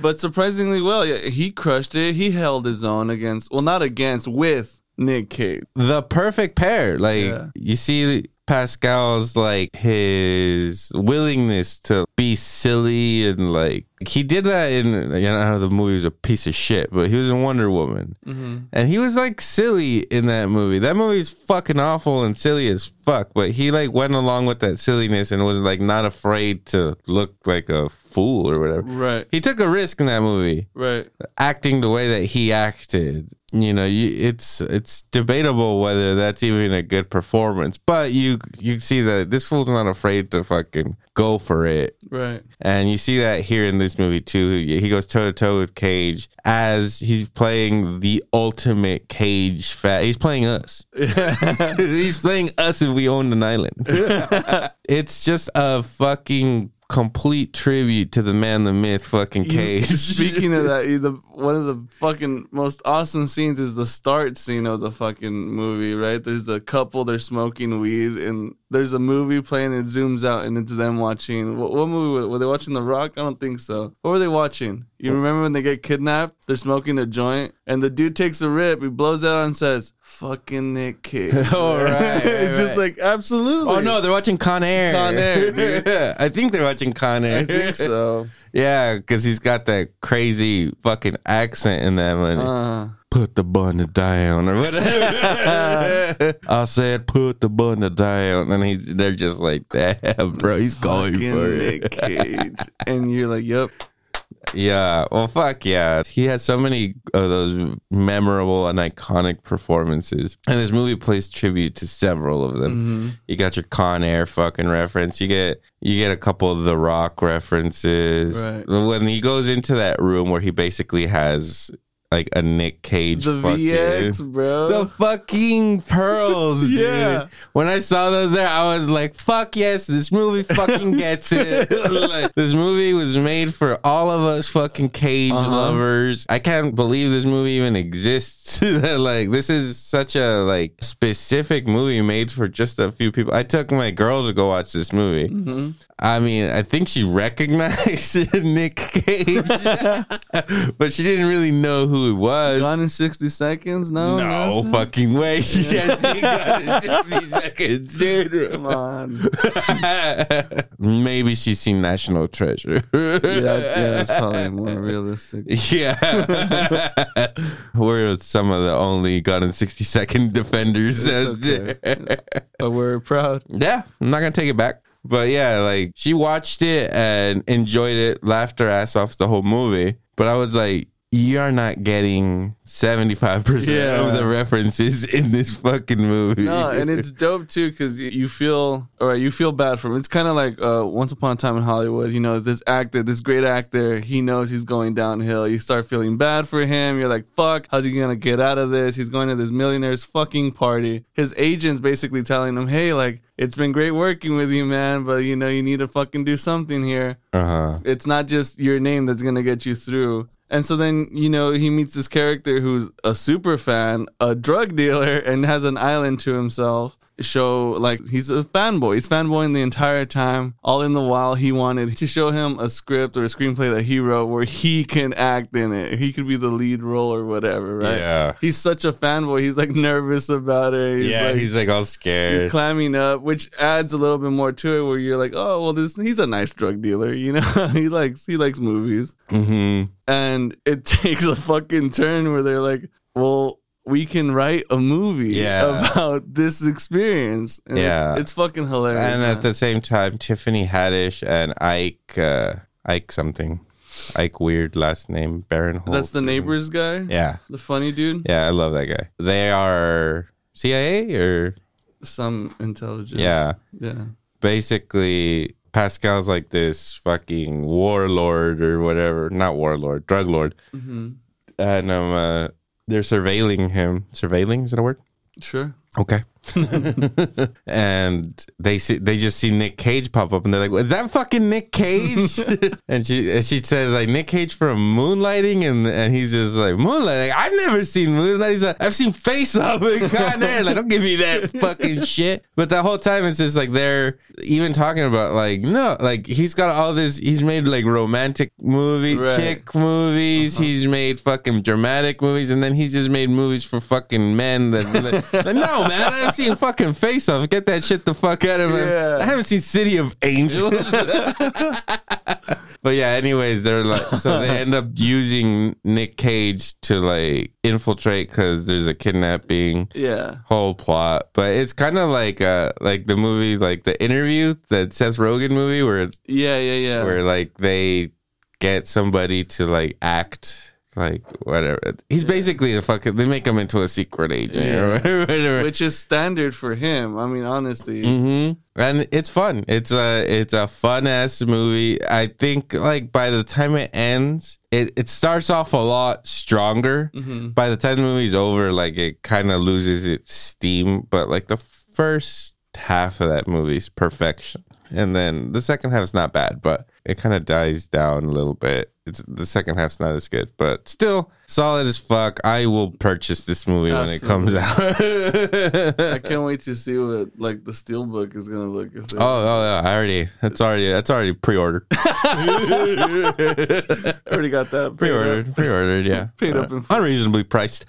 but surprisingly well, yeah, he crushed it. He held his own against, well, not against, with Nick Cage.
the perfect pair. Like
Yeah.
you see Pascal's like his willingness to be silly and like he did that in you know the movie was a piece of shit, but he was in Wonder Woman. Mm-hmm. And he was like silly in that movie. That movie's fucking awful and silly as fuck, but he like went along with that silliness and was like not afraid to look like a fool or whatever.
Right,
He took a risk in that movie
right.
acting the way that he acted you know you, it's it's debatable whether that's even a good performance but you you see that this fool's not afraid to fucking go for it.
Right.
and you see that here in this movie too. He goes toe to toe with cage as he's playing the ultimate cage fat he's playing us. He's playing us if we owned an island. It's just a fucking complete tribute to the man the myth fucking cage
Speaking of that, the one of the fucking most awesome scenes is the start scene of the fucking movie. Right? There's a couple, they're smoking weed, and there's a movie playing. It zooms out, and it's them watching. What, what movie were, were they watching? The Rock? I don't think so. What were they watching? You remember when they get kidnapped? They're smoking a joint, and the dude takes a rip. He blows out and says, "Fucking Nick Cage."
Oh, right, right,
just
right.
like absolutely.
Oh no, they're watching Con Air.
Con Air, dude.
I think they're watching Con Air.
I think so.
Yeah, because he's got that crazy fucking accent in that one.
Uh,
put the button down or whatever. I said, put the button down, and he's they're just like, damn, bro, he's going
fucking
for
Nick
it.
Cage, and you're like, "Yep."
Yeah, well, fuck yeah. He has so many of those memorable and iconic performances, and this movie plays tribute to several of them.
Mm-hmm.
You got your Con Air fucking reference. You get you get a couple of The Rock references.
Right.
When he goes into that room where he basically has like a Nick Cage
The
fucking-
VX, bro.
the fucking pearls, dude.
Yeah.
When I saw those there, I was like, fuck yes, this movie fucking gets it. Like, this movie was made for all of us fucking cage
Uh-huh.
lovers. I can't believe this movie even exists. like this is such a like specific movie made for just a few people. I took my girl to go watch this movie.
Mm-hmm.
I mean, I think she recognized Nick Cage, but she didn't really know who who it was.
Gone in 60 seconds? No.
no
nothing?
fucking way. She has Gone in 60 seconds, dude.
Come on.
Maybe she's seen National Treasure.
Yeah, that's, yeah, that's probably more realistic.
Yeah. We're some of the only Gone in 60 second defenders.
Okay.
there.
But we're proud.
Yeah, I'm not gonna take it back. But yeah, like she watched it and enjoyed it, laughed her ass off the whole movie. But I was like, you are not getting 75%
Yeah.
of the references in this fucking movie.
No, and it's dope too because you feel all right. You feel bad for him. It's kind of like uh, Once Upon a Time in Hollywood. You know, this actor, this great actor, he knows he's going downhill. You start feeling bad for him. You're like, fuck, how's he gonna get out of this? He's going to this millionaire's fucking party. His agent's basically telling him, hey, like, it's been great working with you, man, but you know, you need to fucking do something here.
uh-huh.
It's not just your name that's gonna get you through. And so then, you know, he meets this character who's a super fan, a drug dealer, and has an island to himself. Show like he's a fanboy. He's fanboying the entire time. All in the while, he wanted to show him a script or a screenplay that he wrote where he can act in it. He could be the lead role or whatever, right?
Yeah.
He's such a fanboy. He's like nervous about it. He's
yeah,
like,
he's like all scared.
climbing up, which adds a little bit more to it. Where you're like, oh well, this he's a nice drug dealer, you know. he likes he likes movies,
hmm
and it takes a fucking turn where they're like, well, we can write a movie
Yeah.
about this experience. And
Yeah.
it's, it's fucking hilarious.
And
man.
at the same time, Tiffany Haddish and Ike, uh, Ike something, Ike weird last name, Baron.
that's the neighbors guy,
Yeah,
the funny dude,
yeah, I love that guy. They are CIA or
some intelligence.
yeah,
yeah.
basically Pascal's like this fucking warlord or whatever, not warlord, drug lord,
hmm
and um, uh, they're surveilling him. Surveilling is that a word?
Sure.
Okay. and they see they just see Nick Cage pop up and they're like, "Is that fucking Nick Cage?" and she and she says like Nick Cage from Moonlighting and and he's just like Moonlighting. Like, I've never seen Moonlighting. Like, I've seen Face Off and Con Air. Like, don't give me that fucking shit. But the whole time it's just like they're even talking about like no, like he's got all this. He's made like romantic movie,
Right.
chick movies. Uh-huh. He's made fucking dramatic movies, and then he's just made movies for fucking men. That like, no man, I've seen fucking Face Off. Get that shit the fuck out of me.
Yeah.
I haven't seen City of Angels. But yeah, anyways, they're like, so they end up using Nick Cage to like infiltrate because there's a kidnapping
Yeah.
whole plot. But it's kind of like uh like the movie, like the interview, that Seth Rogen movie, where
Yeah. Yeah. Yeah.
where like they get somebody to like act like whatever. He's basically a fucking. They make him into a secret agent
Yeah.
or whatever.
Which is standard for him. I mean, honestly.
hmm And it's fun. It's a it's a fun ass movie. I think like by the time it ends, it, it starts off a lot stronger.
hmm
By the time the movie's over, like it kind of loses its steam. But like the first half of that movie's perfection, and then the second half is not bad, but it kind of dies down a little bit. It's the second half's not as good, but still solid as fuck. I will purchase this movie when it comes out.
I can't wait to see what like the steelbook is gonna look.
Oh, oh yeah, I already. That's already. That's already pre-ordered.
I already got that
pre-ordered. Pre-ordered. Yeah.
Paid up
Uh, unreasonably priced.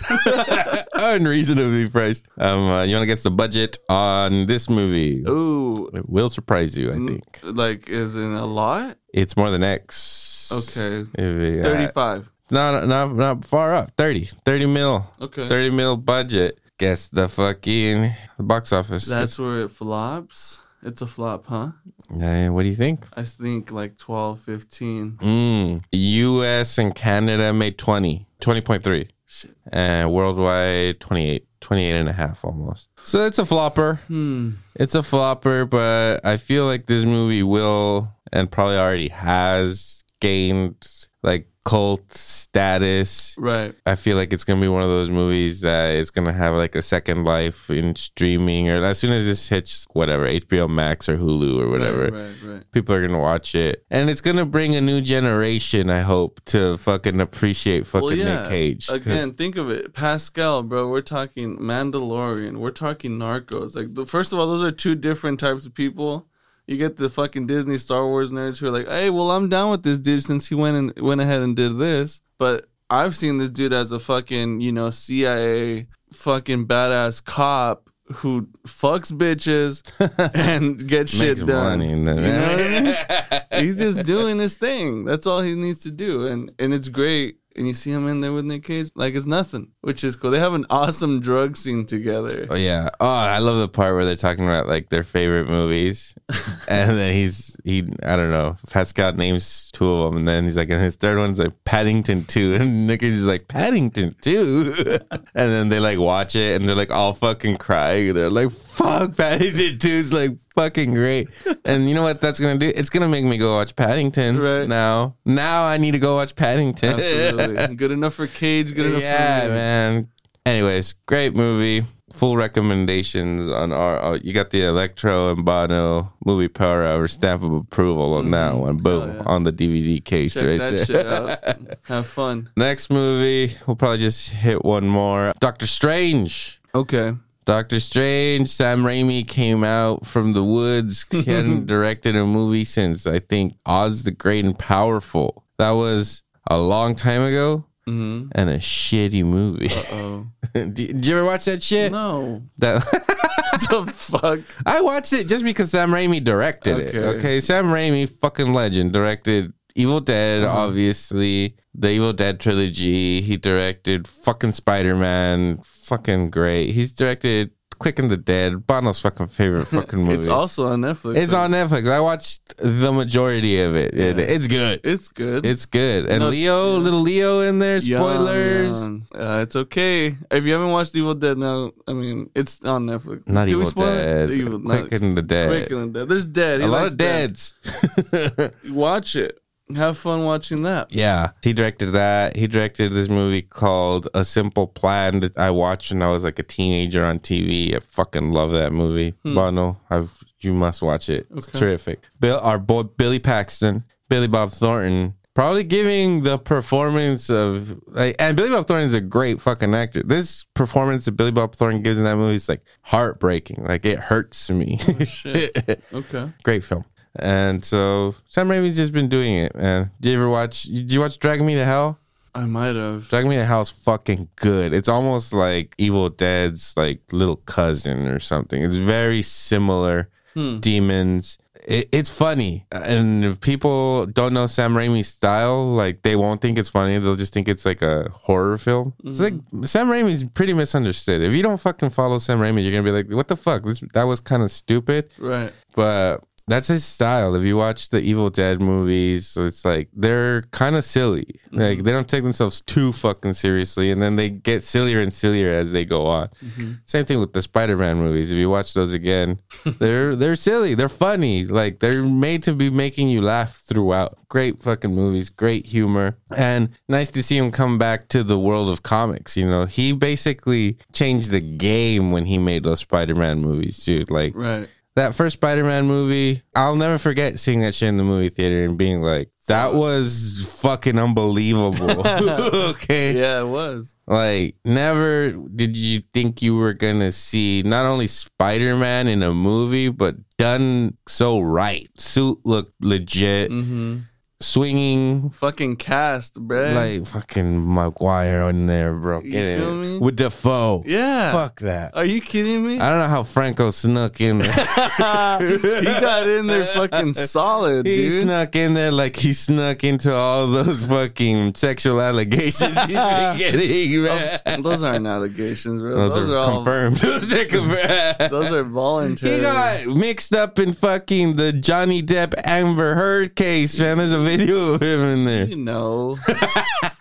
unreasonably priced. Um, uh, you want to guess the budget on this movie?
Ooh,
It will surprise you. I think
like is in a lot.
it's more than X.
Okay,
If uh,
thirty-five.
Not not not far up. 30. 30 mil.
Okay,
30 mil budget. Guess the fucking box office.
that's where it flops. It's a flop, huh?
Uh, what do you think?
I think like 12, 15.
Mm. U.S. and Canada made 20. 20.3.
Shit.
and worldwide 28 28 and a half almost so it's a flopper
Hmm.
it's a flopper but i feel like this movie will and probably already has gained like cult status
Right.
i feel like it's gonna be one of those movies that is gonna have like a second life in streaming or as soon as this hits whatever hbo max or hulu or whatever
Right. Right. right.
people are gonna watch it and it's gonna bring a new generation i hope to fucking appreciate fucking nick Cage.
Again, think of it. Pascal, bro, we're talking Mandalorian. We're talking Narcos. Like, the, first of all, those are two different types of people. You get the fucking Disney Star Wars nerds who are like, hey, well, I'm down with this dude since he went and went ahead and did this. But I've seen this dude as a fucking, you know, CIA fucking badass cop who fucks bitches and gets shit done.
money
You know what I mean? He's just doing his thing. That's all he needs to do, and and it's great. And you see him in there with Nick Cage, like it's nothing, which is cool. They have an awesome drug scene together.
Oh yeah. Oh, I love the part where they're talking about like their favorite movies, and then he's he I don't know. Pascal names two of them, and then he's like, and his third one's like Paddington Two, and Nick Cage is like Paddington Two, and then they like watch it, and they're like all fucking crying. They're like, "Fuck, Paddington Two is like fucking great." And you know what that's gonna do? It's gonna make me go watch Paddington
Right.
now. Now I need to go watch Paddington.
Absolutely, good enough for Cage. Good enough
yeah,
for me.
man. Anyways, great movie. Full recommendations on our. Uh, you got the Electro and Bono movie power hour stamp of approval on that one. Boom
Mm-hmm. yeah.
on the DVD case
Check
right
that
there.
Have fun.
Next movie, we'll probably just hit one more. Doctor Strange.
Okay.
Doctor Strange, Sam Raimi came out from the woods. He hadn't directed a movie since I think Oz the Great and Powerful. That was a long time ago
Mm-hmm.
and a shitty movie.
Oh
did, did you ever watch that shit?
no!
That
the fuck?
I watched it just because Sam Raimi directed it.
Okay.
Okay, Sam Raimi, fucking legend, directed Evil Dead,
Uh-huh.
obviously the Evil Dead trilogy. He directed fucking Spider Man, fucking great. He's directed Quick and the Dead, Bono's fucking favorite fucking movie.
It's also on Netflix.
It's on Netflix. I watched the majority of it. It- it's good.
It's good.
It's good. And
No,
Leo,
yeah.
little Leo in there. Spoilers.
Uh, it's okay. If you haven't watched Evil Dead now, I mean, it's on Netflix.
Not
Do we
Evil
spoil?
Dead.
Evil,
Quick
not,
and the Dead.
Quick and the Dead. There's dead. He
a lot of
dead.
deads.
Watch it. Have fun watching that.
Yeah, he directed that. He directed this movie called A Simple Plan that I watched when I was like a teenager on TV. I fucking love that movie. Hmm. Bono, I've you must watch it. It's
Okay.
terrific. Bill, our boy Billy Paxton, Billy Bob Thornton, probably giving the performance of like, and Billy Bob Thornton is a great fucking actor. This performance that Billy Bob Thornton gives in that movie is like heartbreaking. Like it hurts me.
Oh, shit. Okay.
great film. And so Sam Raimi's just been doing it, man. Did you ever watch? Did you watch Drag Me to Hell?
I might have.
Drag Me to Hell is fucking good. It's almost like Evil Dead's like little cousin or something. It's very similar.
Hmm.
Demons. It, it's funny, and if people don't know Sam Raimi's style, like they won't think it's funny. They'll just think it's like a horror film. It's like Sam Raimi's pretty misunderstood. If you don't fucking follow Sam Raimi, you're gonna be like, "What the fuck? This that was kind of stupid."
Right.
but that's his style. If you watch the Evil Dead movies, it's like they're kind of silly. Mm-hmm. Like they don't take themselves too fucking seriously, and then they get sillier and sillier as they go on. Mm-hmm. Same thing with the Spider-Man movies. If you watch those again, they're they're silly. They're funny. Like they're made to be making you laugh throughout. Great fucking movies. Great humor, and nice to see him come back to the world of comics. You know, he basically changed the game when he made those Spider-Man movies, dude. Like
Right.
That first Spider-Man movie, I'll never forget seeing that shit in the movie theater and being like, that was fucking unbelievable. okay.
Yeah, it was.
Like, never did you think you were gonna see not only Spider-Man in a movie, but done so right. Suit looked legit,
Mm-hmm.
Swinging
Fucking cast, bro.
like fucking Maguire in there, bro.
You feel me?
with Dafoe.
yeah.
Fuck that.
Are you kidding me?
I don't know how Franco snuck in there.
he got in there fucking solid,
He
dude.
snuck in there like he snuck into all those fucking sexual allegations he's been getting, man.
Those aren't allegations, bro.
Those,
Those,
are,
are, all.
confirmed. those are confirmed.
Those are voluntary.
he got mixed up in fucking the Johnny Depp Amber Heard case, man. There's a video of him in there.
You know,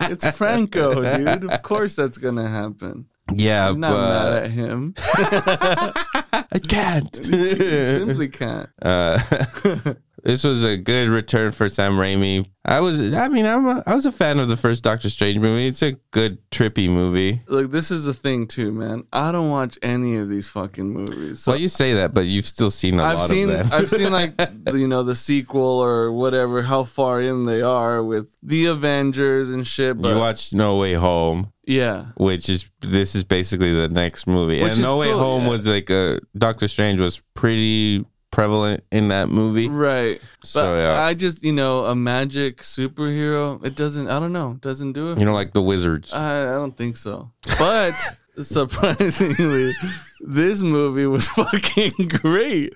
it's Franco, dude. Of course that's gonna happen.
Yeah,
I'm not mad at him.
I can't.
You simply can't.
Uh, this was a good return for Sam Raimi. I was, I mean, I'm a, I was a fan of the first Doctor Strange movie. It's a good trippy movie.
Look, this is the thing too, man. I don't watch any of these fucking movies. So
well, you say that, but you've still seen a
I've
lot
seen,
of them.
I've seen like you know the sequel or whatever, how far in they are with the Avengers and shit. But
you watched No Way Home,
yeah,
which is this is basically the next movie.
Which
and No Way
cool,
Home
yeah.
was like a Doctor Strange was pretty prevalent in that movie.
Right.
So,
but
yeah.
I just you know a magic superhero. It doesn't. I don't know. Doesn't do it.
You know, like the wizards.
I, I don't think so. But surprisingly, this movie was fucking great.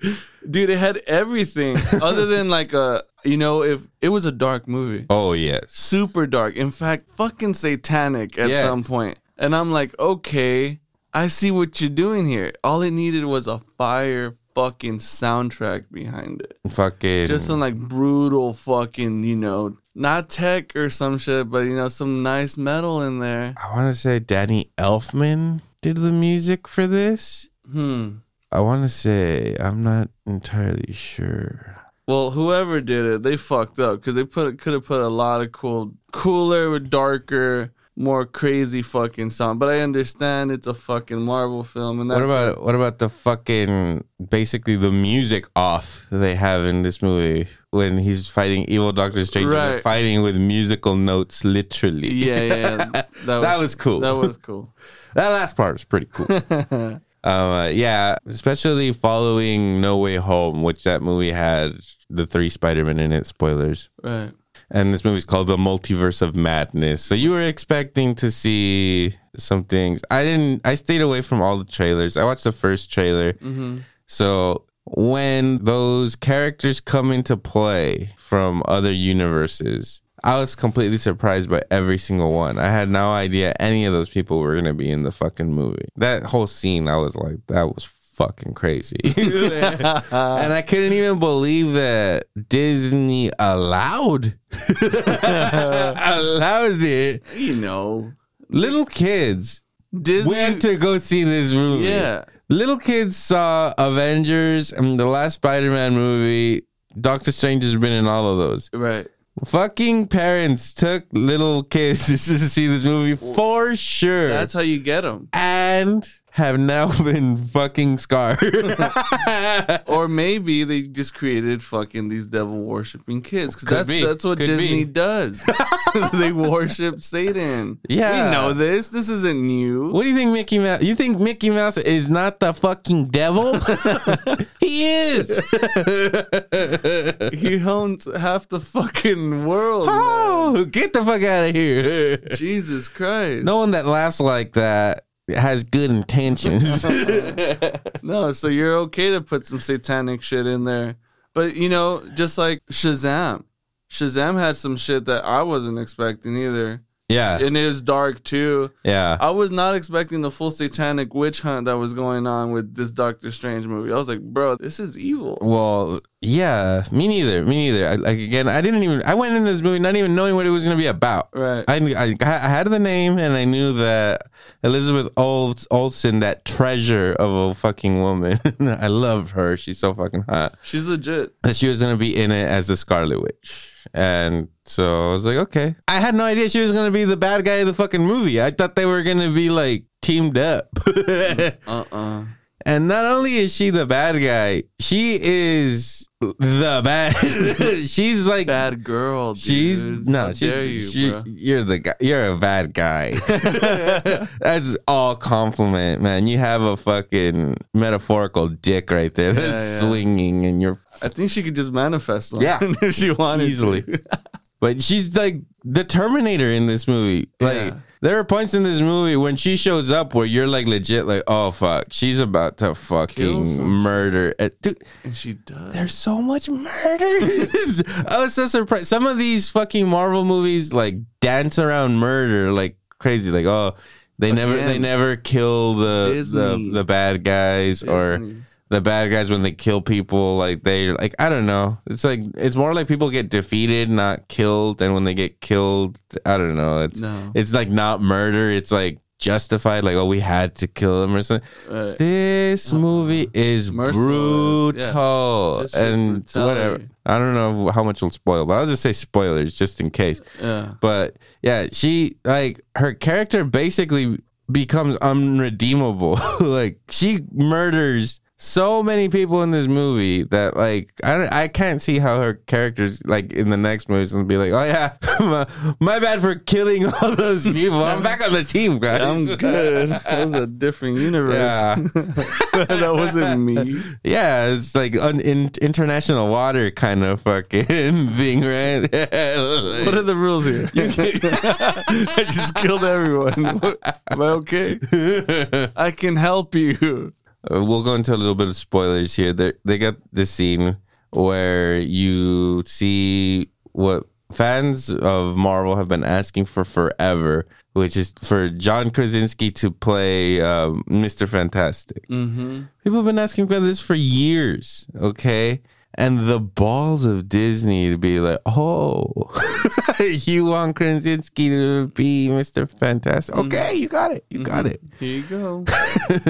Dude, it had everything other than like a, you know, if it was a dark movie.
oh yes.
Super dark. In fact, fucking satanic at
Yes.
some point. And I'm like, okay, I see what you're doing here. All it needed was a fire fucking soundtrack behind it.
Fucking.
Just some like brutal fucking, you know, not tech or some shit, but you know, some nice metal in there.
I want to say Danny Elfman did the music for this.
Hmm.
I want to say I'm not entirely sure.
Well, whoever did it, they fucked up because they put could have put a lot of cool, cooler, darker, more crazy fucking song. But I understand it's a fucking Marvel film, and that's
What about what about the fucking basically the music off they have in this movie when he's fighting evil Doctor Strange? and they're
Right.
fighting with musical notes, literally.
yeah, yeah, yeah. That was,
that was cool.
that was cool.
That last part was pretty cool. um, uh, yeah, especially following No Way Home, which that movie had the three Spider-Man in it. Spoilers.
right.
And this movie's called The Multiverse of Madness. So you were expecting to see some things. I didn't. I stayed away from all the trailers. I watched the first trailer.
Mm-hmm.
So when those characters come into play from other universes, I was completely surprised by every single one. I had no idea any of those people were gonna be in the fucking movie. That whole scene, I was like, that was fucking crazy. and I couldn't even believe that Disney allowed allowed it.
You know,
Little kids
Disney.
went to go see this movie.
yeah,
Little kids saw Avengers and the last Spider-Man movie. Doctor Strange has been in all of those.
right.
Fucking parents took little kids to see this movie for sure.
That's how you get them.
and have now been fucking scarred.
Or maybe they just created fucking these devil worshipping kids because that's
be.
that's what
Could
Disney
be.
does. they worship Satan.
Yeah.
we know this. This isn't new.
what do you think Mickey Mouse? You think Mickey Mouse is not the fucking devil? he is.
He owns half the fucking world. Oh, man.
oh, get the fuck out of here.
Jesus Christ.
No one that laughs like that has good intentions.
No, so you're okay to put some satanic shit in there. But you know, just like Shazam. Shazam had some shit that I wasn't expecting either.
Yeah,
And it is dark too.
yeah.
I was not expecting the full satanic witch hunt that was going on with this Doctor Strange movie. I was like, bro, this is evil.
Well, yeah, me neither. Me neither. I, like again, I didn't even. I went into this movie not even knowing what it was going to be about.
Right.
I, I I had the name and I knew that Elizabeth Ol- Olsen, that treasure of a fucking woman. I love her. She's so fucking hot.
She's legit.
That she was going to be in it as the Scarlet Witch. And so I was like, okay. I had no idea she was to be the bad guy of the fucking movie. I thought they were to be like teamed up.
Uh-uh.
And not only is she the bad guy, she is the bad. she's like
Bad girl, dude.
she's no.
How
She,
dare you,
she-
bro.
you're the guy. You're a bad guy. That's all compliment, man. You have a fucking metaphorical dick right there that's
yeah.
swinging, and you're
I think she could just manifest one.
Yeah.
if she wanted
Easily. But she's like the Terminator in this movie. Like
Yeah.
There are points in this movie when she shows up where you're like legit like, oh fuck, she's about to fucking murder. Dude,
and she does.
there's so much murder. I was so surprised. Some of these fucking Marvel movies like dance around murder like crazy. Like oh, they never they never kill the
Disney.
the, the bad guys or
Disney.
The bad guys when they kill people like they like I don't know. It's like it's more like people get defeated, not killed, and when they get killed, I don't know. It's
No.
it's like not murder. It's like justified. Like oh, we had to kill him or something.
Right.
This movie is
yeah.
brutal
Just
and whatever. I don't know how much will spoil, but I'll just say spoilers just in case.
Yeah.
But yeah, she like her character basically becomes unredeemable. like she murders so many people in this movie that like I I can't see how her characters like in the next movie is gonna be like, oh yeah, my, my bad for killing all those people. I'm back on the team, guys.
I'm good. That was a different universe.
Yeah.
that wasn't me.
Yeah, it's like an in, international water kind of fucking thing, right?
What are the rules here? I just killed everyone. Am I okay? I can help you.
Uh, we'll go into a little bit of spoilers here. They they got this scene where you see what fans of Marvel have been asking for forever, which is for John Krasinski to play um, Mister Fantastic.
Mm-hmm.
People have been asking for this for years. Okay. And the balls of Disney to be like, oh, you want Krasinski to be Mr. Fantastic? Mm-hmm. Okay, you got it. You got mm-hmm. it.
Here you go.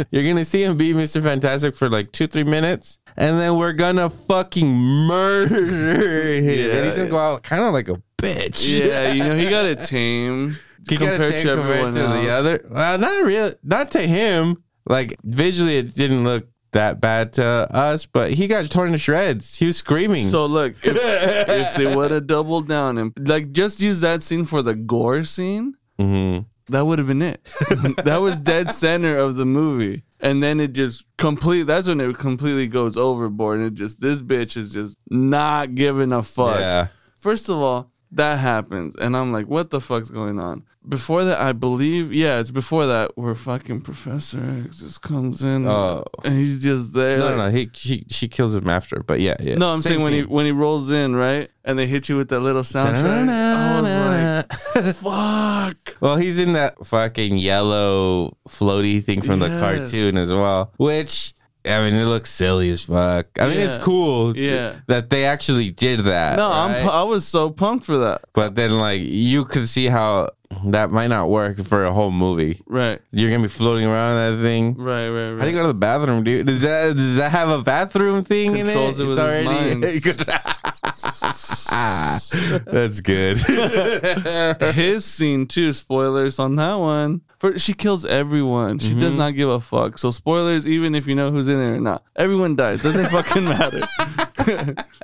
You're gonna see him be Mr. Fantastic for like two, three minutes, and then we're gonna fucking murder him.
Yeah.
and he's gonna go out kind of like a bitch.
Yeah, you know, he got a tame
he got
compared
to
to everyone
to the other. Well, not real, not to him. Like visually, it didn't look that bad to us, but he got torn to shreds. He was screaming.
So look, if, if they would have doubled down and like just use that scene for the gore scene,
Mhm.
that would have been it. that was dead center of the movie. And then it just complete that's when it completely goes overboard and it just this bitch is just not giving a fuck.
yeah,
First of all, that happens and I'm like, what the fuck's going on? Before that, I believe, yeah, it's before that where fucking Professor X just comes in
Oh.
and he's just there.
no,
like-
no, no. He she, she kills him after, but yeah, yeah.
no, I'm
Same
saying when he when he rolls in, right, and they hit you with that little soundtrack. I was like, "Fuck!"
Well, he's in that fucking yellow floaty thing from the cartoon as well, which I mean, it looks silly as fuck. I mean, it's cool,
Yeah.
that they actually did that.
No,
right?
I'm I was so pumped for that.
but then like you could see how that might not work for a whole movie.
Right,
You're gonna be floating around in that thing.
right, right, right.
How do you go to the bathroom, dude? Does that does that have a bathroom thing
Controls it
in it?
with his mind.
That's good.
His scene too. Spoilers on that one. For she kills everyone. She
Mm-hmm.
does not give a fuck. So spoilers, even if you know who's in it or not, everyone dies. Doesn't fucking matter.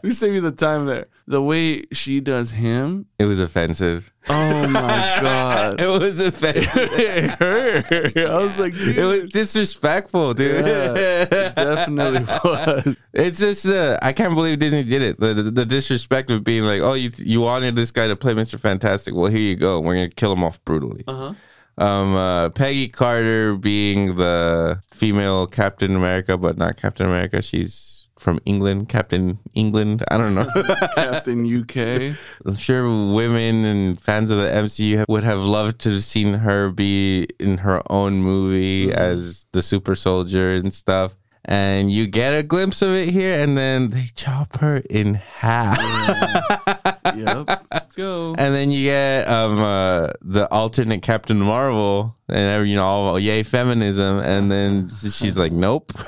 we save you the time there. The way she does him.
it was offensive.
Oh my god.
It was offensive.
it hurt. I was like, dude.
It was disrespectful, dude.
Yeah, it definitely was.
It's just uh, I can't believe Disney did it. The, the, the disrespect of being like, oh, you you wanted this guy to play Mr. Fantastic. Well, here you go. We're gonna kill him off brutally.
Uh-huh.
Um, uh, Peggy Carter being the female Captain America, but not Captain America. She's from England, Captain England. I don't know.
Captain UK.
I'm sure women and fans of the MCU would have loved to have seen her be in her own movie
Mm-hmm.
as the super soldier and stuff. And you get a glimpse of it here, and then they chop her in half.
Yep. Go.
And then you get um uh, the alternate Captain Marvel, and every- you know, all yay feminism, and then she's like, nope.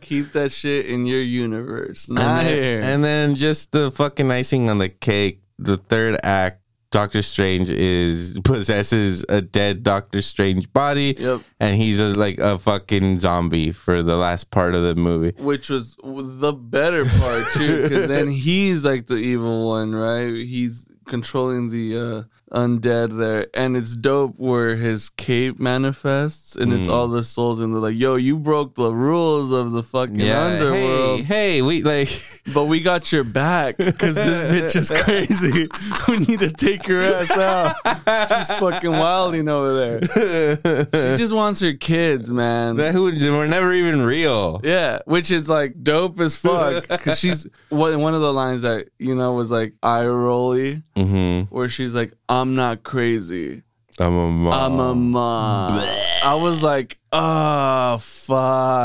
Keep that shit in your universe. Not
and,
here.
and then just the fucking icing on the cake. The third act, Doctor Strange is possesses a dead Doctor Strange body,
Yep.
and he's a, like a fucking zombie for the last part of the movie.
Which was the better part too, because then he's like the evil one, right? He's controlling the uh, undead there, and it's dope where his cape manifests, and it's
Mm.
all the souls, and they're like, "Yo, you broke the rules of the fucking underworld."
hey, hey, we like.
But we got your back because this bitch is crazy. we need to take your ass out. She's fucking wilding over there. She just wants her kids, man.
that who were never even real.
yeah, which is like dope as fuck. Because she's one one of the lines that you know was like eye rolly,
Mm-hmm.
where she's like, "I'm not crazy,
I'm a mom.
I'm a mom." I was like, "Oh fuck.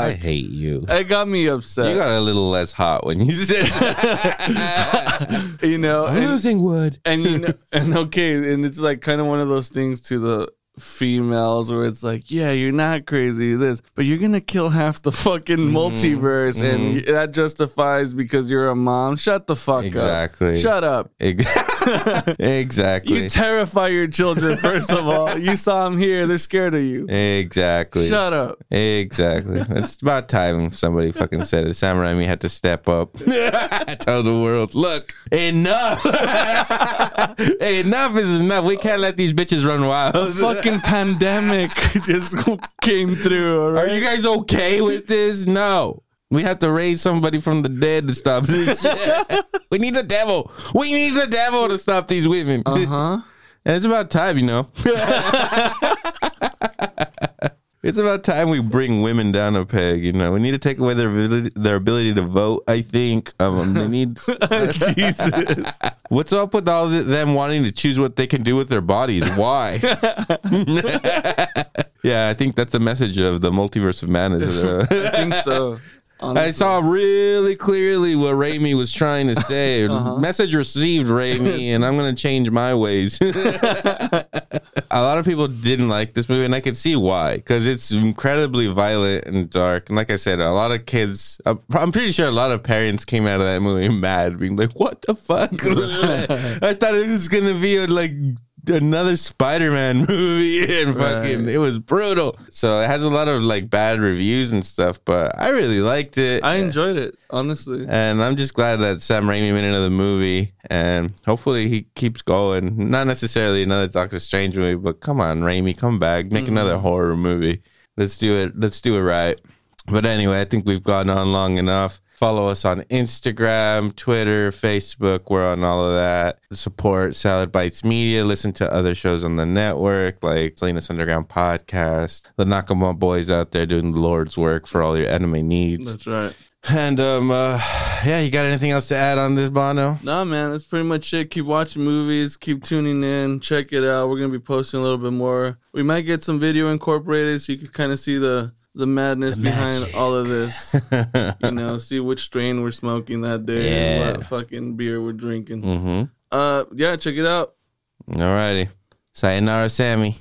I hate you.
It got me upset.
You got a little less hot when you said that.
you know,
I'm
and-
losing wood.
and you know, and okay, and it's like kind of one of those things to the females where it's like, yeah, you're not crazy this, but you're gonna kill half the fucking
Mm-hmm.
multiverse, and that justifies because you're a mom. Shut the fuck
Exactly.
up. Exactly. Shut up.
Ex- exactly.
You terrify your children, first of all. You saw them here, they're scared of you.
exactly.
Shut up.
Exactly. It's about time somebody fucking said it. Sam Raimi had to step up. Tell the world, look, enough. enough is enough. We can't let these bitches run wild.
The fucking pandemic just came through,
Are you guys okay with this? No. We have to raise somebody from the dead to stop this shit. we need the devil. We need the devil to stop these women.
Uh-huh.
And it's about time, you know. it's about time we bring women down a peg. You know, we need to take away their ability, their ability to vote. I think um, they need.
Jesus.
What's up with all them wanting to choose what they can do with their bodies? Why? yeah, I think that's a message of the multiverse of madness. Uh,
I think so.
I saw really clearly what Raimi was trying to say. Message received, Raimi, and I'm going to change my ways. a lot of people didn't like this movie, and I could see why, because it's incredibly violent and dark. And like I said, a lot of kids, uh, I'm pretty sure a lot of parents came out of that movie mad, being like, "What the fuck?" I thought it was going to be a, like another Spider-Man movie, and fucking,
Right.
it was brutal. So it has a lot of like bad reviews and stuff, but I really liked it.
I enjoyed it, honestly.
And I'm just glad that Sam Raimi made another movie, and hopefully he keeps going. Not necessarily another Doctor Strange movie, but come on, Raimi, come back, make mm-hmm. another horror movie. Let's do it. Let's do it right. But anyway, I think we've gone on long enough. Follow us on Instagram, Twitter, Facebook. We're on all of that. Support Salad Bites Media. Listen to other shows on the network like Salinas Underground Podcast. The Nakama Boys out there doing the Lord's work for all your anime needs.
That's right.
And um, uh, yeah, you got anything else to add on this, Bono?
Nah, man, that's pretty much it. Keep watching movies, keep tuning in, check it out. We're gonna be posting a little bit more. We might get some video incorporated so you can kind of see the the madness behind all of this. you know, see which strain we're smoking that day, and what fucking beer we're drinking.
Mm-hmm.
Uh, yeah, check it out.
Alrighty. Sayonara, Sammy.